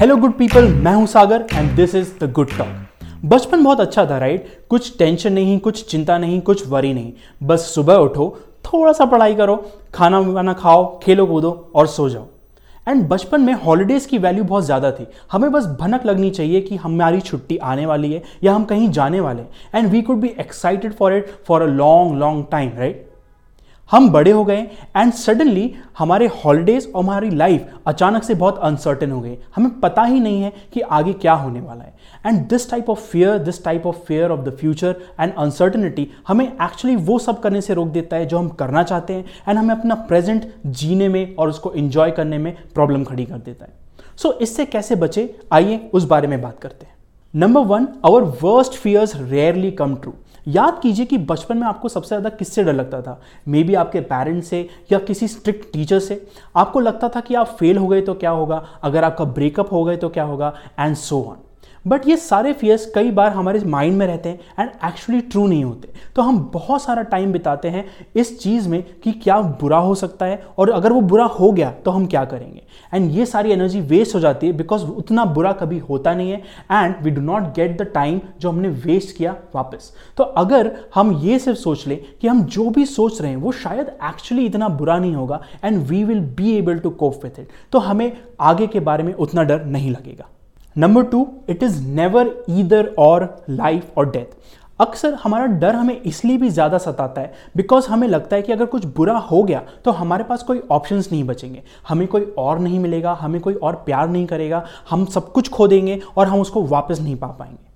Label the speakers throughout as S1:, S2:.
S1: Hello good people मैं हूँ Sagar and this is the good talk बचपन बहुत अच्छा था राइट कुछ टेंशन नहीं, कुछ चिंता नहीं, कुछ वरी नहीं। बस सुबह उठो थोड़ा सा पढ़ाई करो खाना वाना खाओ, खेलो कूदो, और सो जाओ। एंड बचपन में हॉलीडेज़ की वैल्यू बहुत ज़्यादा थी। हमें बस भनक लगनी चाहिए कि हमारी छुट्टी आने वाली है, या हम कहीं जाने वाले हैं। And we could be excited for it for a long long time right हम बड़े हो गए एंड सडनली हमारे हॉलीडेज और हमारी लाइफ अचानक से बहुत अनसर्टेन हो गई हमें पता ही नहीं है कि आगे क्या होने वाला है। And this type of fear this type of fear of the future and uncertainty हमें एक्चुअली वो सब करने से रोक देता है जो हम करना चाहते हैं एंड हमें अपना प्रेजेंट जीने में और उसको इंजॉय करने में प्रॉब्लम खड़ी कर देता है। सो so, इससे कैसे बचे? आइए उस बारे में बात करते हैं। Number one our worst fears rarely come true याद कीजिए कि बचपन में आपको सबसे ज़्यादा किससे डर लगता था? मे बी आपके पेरेंट्स से या किसी स्ट्रिक्ट टीचर से। आपको लगता था कि आप फेल हो गए तो क्या होगा? अगर आपका ब्रेकअप हो गए तो क्या होगा? एंड सो ऑन बट ये सारे फियर्स कई बार हमारे माइंड में रहते हैं एंड एक्चुअली ट्रू नहीं होते। तो हम बहुत सारा टाइम बिताते हैं इस चीज़ में कि क्या बुरा हो सकता है और अगर वो बुरा हो गया तो हम क्या करेंगे। एंड ये सारी एनर्जी वेस्ट हो जाती है बिकॉज़ उतना बुरा कभी होता नहीं है and we do not get the time जो हमने वेस्ट किया वापस। तो अगर हम ये सिर्फ़ सोच लें कि हम जो भी सोच रहे हैं वो शायद एक्चुअली इतना बुरा नहीं होगा and we will be able to cope with it तो हमें आगे के बारे में उतना डर नहीं लगेगा। Number two it is never either or life or death अक्सर हमारा डर हमें इसलिए भी ज़्यादा सताता है बिकॉज़ हमें लगता है कि अगर कुछ बुरा हो गया तो हमारे पास कोई ऑप्शंस नहीं बचेंगे। हमें कोई और नहीं मिलेगा, हमें कोई और प्यार नहीं करेगा, हम सब कुछ खो देंगे और हम उसको वापस नहीं पा पाएँगे।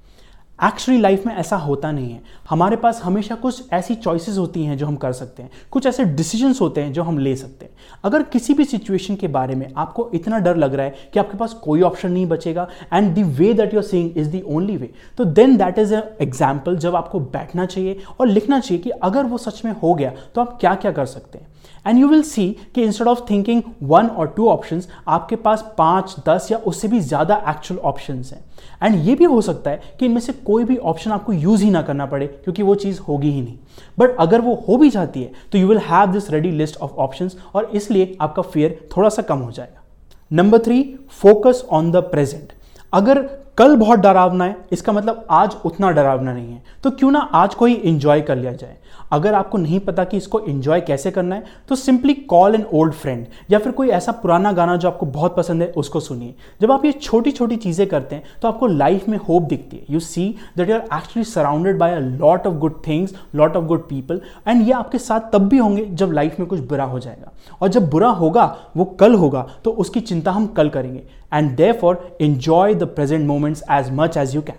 S1: एक्चुअली लाइफ में ऐसा होता नहीं है। हमारे पास हमेशा कुछ ऐसी चॉइसेस होती हैं जो हम कर सकते हैं। कुछ ऐसे डिसीजंस होते हैं जो हम ले सकते हैं। अगर किसी भी सिचुएशन के बारे में आपको इतना डर लग रहा है कि आपके पास कोई ऑप्शन नहीं बचेगा and the way that you are seeing is the only way तो then that is a example जब आपको बैठना चाहिए और लिखना चाहिए कि अगर वो सच में हो गया तो आप क्या क्या कर सकते हैं। एंड यू विल सी कि instead of thinking one or two option आपके पास पाँच, दस या उससे भी ज़्यादा एक्चुअल ऑप्शन हैं। एंड ये भी हो सकता है कि इनमें से कोई भी ऑप्शन आपको यूज़ ही ना करना पड़े, क्योंकि वो चीज़ होगी ही नहीं। बट अगर वो हो भी जाती है तो you will have this ready list of option और इसलिए आपका फियर थोड़ा सा कम हो जाएगा। Number three focus on the present अगर कल बहुत डरावना है, इसका मतलब आज उतना डरावना नहीं है। तो क्यों ना आज को ही इंजॉय कर लिया जाए। अगर आपको नहीं पता कि इसको इंजॉय कैसे करना है तो simply call an old friend या फिर कोई ऐसा पुराना गाना जो आपको बहुत पसंद है, उसको सुनिए। जब आप ये छोटी छोटी चीज़ें करते हैं तो आपको लाइफ में होप दिखती है। You see that you are actually surrounded by a lot of good things lot of good people and ये आपके साथ तब भी होंगे जब लाइफ में कुछ बुरा हो जाएगा। और जब बुरा होगा, वो कल होगा तो उसकी चिंता हम कल करेंगे। Therefore enjoy the present moments as much as you can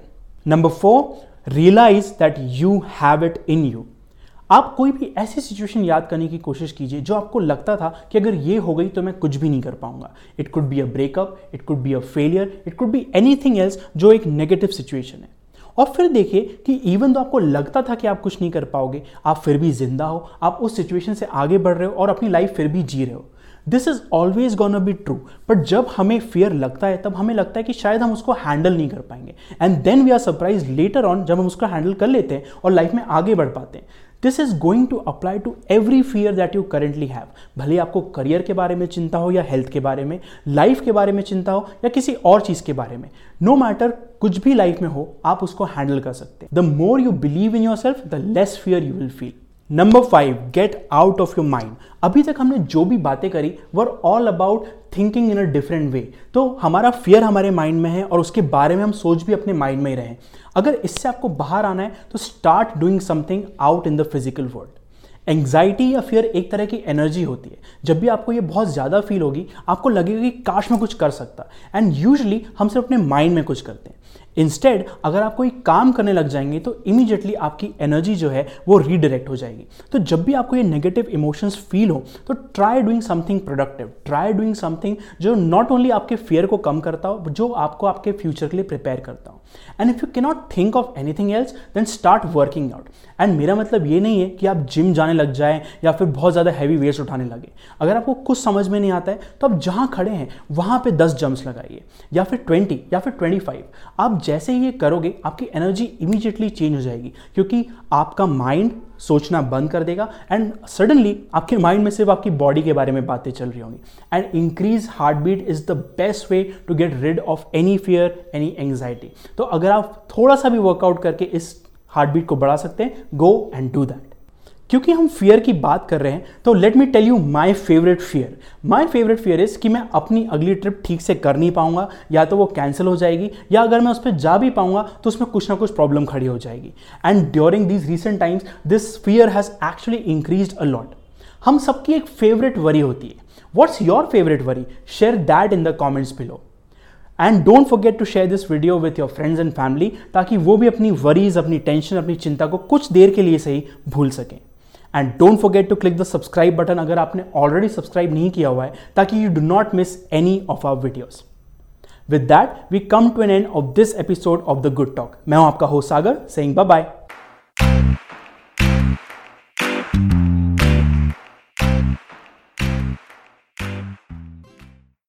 S1: number four realize that you have it in you आप कोई भी ऐसी सिचुएशन याद करने की कोशिश कीजिए जो आपको लगता था कि अगर ये हो गई तो मैं कुछ भी नहीं कर पाऊँगा। It could be a breakup it could be a failure it could be anything else जो एक नेगेटिव सिचुएशन है। और फिर देखिए कि इवन तो आपको लगता था कि आप कुछ नहीं कर पाओगे, आप फिर भी ज़िंदा हो, आप उस सिचुएशन से आगे बढ़ रहे हो और अपनी लाइफ फिर भी जी रहे हो। This is always gonna be true but जब हमें फियर लगता है, तब हमें लगता है कि शायद हम उसको हैंडल नहीं कर पाएँगे। And then we are surprise later on जब हम उसको हैंडल कर लेते हैं और लाइफ में आगे बढ़ पाते हैं। This is going to apply to every fear that you currently have भले आपको करियर के बारे में चिंता हो या हेल्थ के बारे में लाइफ के बारे में चिंता हो या किसी और चीज़ के बारे में नो no मैटर कुछ भी लाइफ में हो, आप उसको हैंडल कर सकते हैं। The more you believe in yourself the less fear you will feel number five get out of your mind अभी तक हमने जो भी बातें करी were all about thinking in a different way तो हमारा फियर हमारे माइंड में है और उसके बारे में हम सोच भी अपने माइंड में ही रहे अगर इससे आपको बाहर आना है तो start doing something out in the physical world anxiety या फियर एक तरह की एनर्जी होती है। जब भी आपको ये बहुत ज़्यादा फील होगी, आपको लगेगा कि काश में कुछ कर सकता। एंड यूजली हम सिर्फ़ अपने माइंड में कुछ करते हैं। इंस्टेड अगर आप कोई काम करने लग जाएँगे तो इमीडिएटली आपकी एनर्जी जो है, वो रीडायरेक्ट हो जाएगी। तो जब भी आपको ये नेगेटिव इमोशंस फील हो तो try doing something productive try doing something जो नॉट ओनली आपके फियर को कम करता हो, जो आपको आपके फ्यूचर के लिए प्रिपेयर करता हो। And if you cannot think of anything else then start working out and मेरा मतलब ये नहीं है कि आप जिम जाने लग जाए, या फिर बहुत ज़्यादा हैवी वेट्स उठाने लगे। अगर आपको कुछ समझ में नहीं आता है तो आप जहाँ खड़े हैं, वहाँ पर दस जम्प्स लगाइए। या फिर ट्वेंटी या फिर ट्वेंटी फाइव आप जैसे ही ये करोगे, आपकी एनर्जी इमीजिएटली चेंज हो जाएगी, क्योंकि आपका माइंड सोचना बंद कर देगा एंड सडनली आपके माइंड में सिर्फ़ आपकी बॉडी के बारे में बातें चल रही होंगी। And increase heart beat is the best way to get rid of any fear any anxiety तो अगर आप थोड़ा सा भी वर्कआउट करके इस हार्ट बीट को बढ़ा सकते हैं गो एंड डू दैट क्योंकि हम फियर की बात कर रहे हैं तो let me tell you my favourite fear my favourite fear is कि मैं अपनी अगली ट्रिप ठीक से कर नहीं पाऊँगा, या तो वो कैंसिल हो जाएगी, या अगर मैं उस पर जा भी पाऊँगा तो उसमें कुछ ना कुछ प्रॉब्लम खड़ी हो जाएगी. And during these recent times this fear has actually increase a lot हम सबकी एक फेवरेट वरी होती है. What's your favourite worry share that in the comments below and don't forget to share this video with your friends and family ताकि वो भी अपनी worries अपनी टेंशन अपनी चिंता को कुछ देर के लिए सही भूल सकें. And don't forget to click the subscribe button अगर आपने ऑलरेडी सब्सक्राइब नहीं किया हुआ है, ताकि you do not miss any of our videos with that we come to an end of this episode of the good talk मैं हूँ आपका हो सागर सेइंग बाय बाय